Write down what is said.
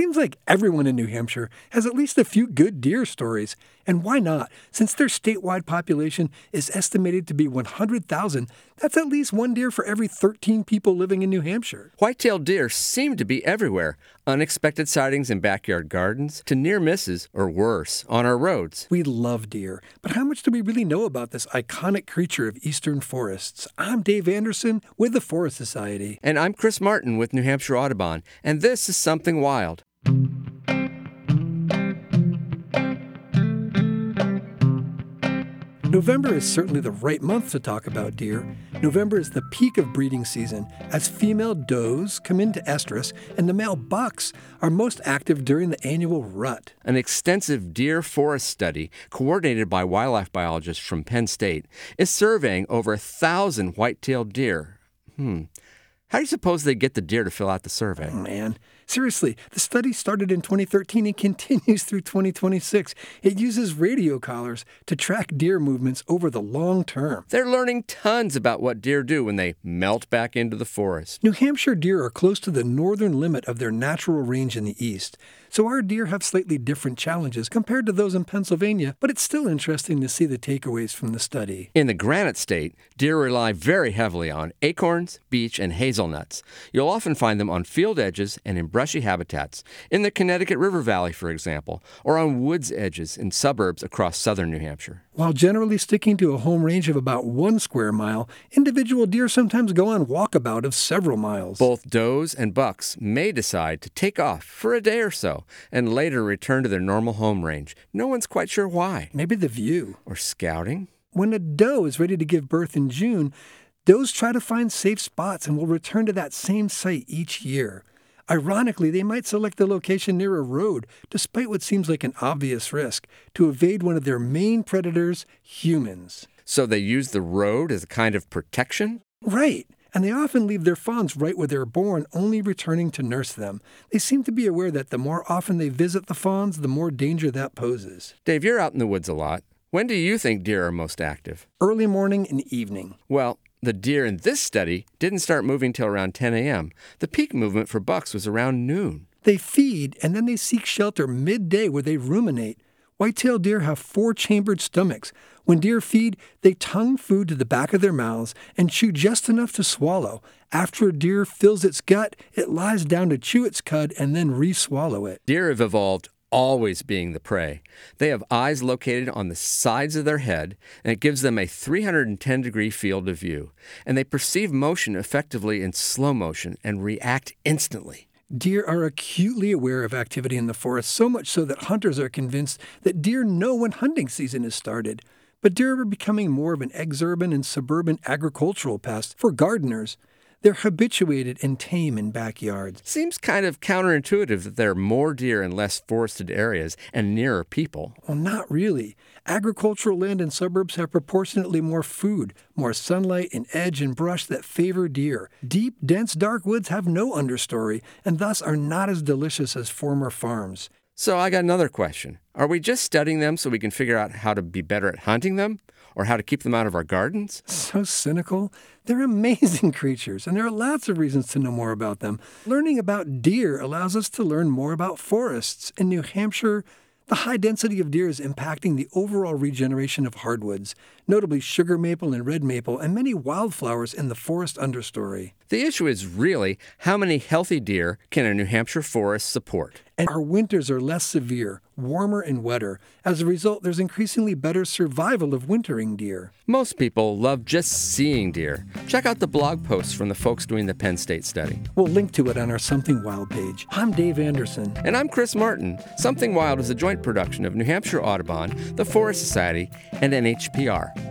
seems like everyone in New Hampshire has at least a few good deer stories. And why not? Since their statewide population is estimated to be 100,000, that's at least one deer for every 13 people living in New Hampshire. White-tailed deer seem to be everywhere. Unexpected sightings in backyard gardens to near misses, or worse, on our roads. We love deer, but how much do we really know about this iconic creature of eastern forests? I'm Dave Anderson with the Forest Society. And I'm Chris Martin with New Hampshire Audubon, and this is Something Wild. November is certainly the right month to talk about deer. November is the peak of breeding season as female does come into estrus and the male bucks are most active during the annual rut. An extensive deer forest study, coordinated by wildlife biologists from Penn State, is surveying over a thousand white-tailed deer. Hmm. How do you suppose they get the deer to fill out the survey? Oh, man. Seriously, the study started in 2013 and continues through 2026. It uses radio collars to track deer movements over the long term. They're learning tons about what deer do when they melt back into the forest. New Hampshire deer are close to the northern limit of their natural range in the east, so our deer have slightly different challenges compared to those in Pennsylvania, but it's still interesting to see the takeaways from the study. In the Granite State, deer rely very heavily on acorns, beech, and hazelnuts. You'll often find them on field edges and in brushy habitats, in the Connecticut River Valley, for example, or on woods edges in suburbs across southern New Hampshire. While generally sticking to a home range of about one square mile, individual deer sometimes go on walkabout of several miles. Both does and bucks may decide to take off for a day or so and later return to their normal home range. No one's quite sure why. Maybe the view. Or scouting. When a doe is ready to give birth in June, does try to find safe spots and will return to that same site each year. Ironically, they might select the location near a road, despite what seems like an obvious risk, to evade one of their main predators, humans. So they use the road as a kind of protection? Right. And they often leave their fawns right where they're born, only returning to nurse them. They seem to be aware that the more often they visit the fawns, the more danger that poses. Dave, you're out in the woods a lot. When do you think deer are most active? Early morning and evening. Well, the deer in this study didn't start moving till around 10 a.m. The peak movement for bucks was around noon. They feed and then they seek shelter midday where they ruminate. White-tailed deer have four chambered stomachs. When deer feed, they tongue food to the back of their mouths and chew just enough to swallow. After a deer fills its gut, it lies down to chew its cud and then re-swallow it. Deer have evolved always being the prey. They have eyes located on the sides of their head, and it gives them a 310 degree field of view. And they perceive motion effectively in slow motion and react instantly. Deer are acutely aware of activity in the forest, so much so that hunters are convinced that deer know when hunting season has started. But deer are becoming more of an exurban and suburban agricultural pest for gardeners. They're habituated and tame in backyards. Seems kind of counterintuitive that there are more deer in less forested areas and nearer people. Well, not really. Agricultural land in suburbs have proportionately more food, more sunlight and edge and brush that favor deer. Deep, dense, dark woods have no understory and thus are not as delicious as former farms. So I got another question. Are we just studying them so we can figure out how to be better at hunting them? Or how to keep them out of our gardens? So cynical. They're amazing creatures, and there are lots of reasons to know more about them. Learning about deer allows us to learn more about forests. In New Hampshire, the high density of deer is impacting the overall regeneration of hardwoods, notably sugar maple and red maple, and many wildflowers in the forest understory. The issue is really how many healthy deer can a New Hampshire forest support? And our winters are less severe, warmer and wetter. As a result, there's increasingly better survival of wintering deer. Most people love just seeing deer. Check out the blog posts from the folks doing the Penn State study. We'll link to it on our Something Wild page. I'm Dave Anderson. And I'm Chris Martin. Something Wild is a joint production of New Hampshire Audubon, the Forest Society, and NHPR.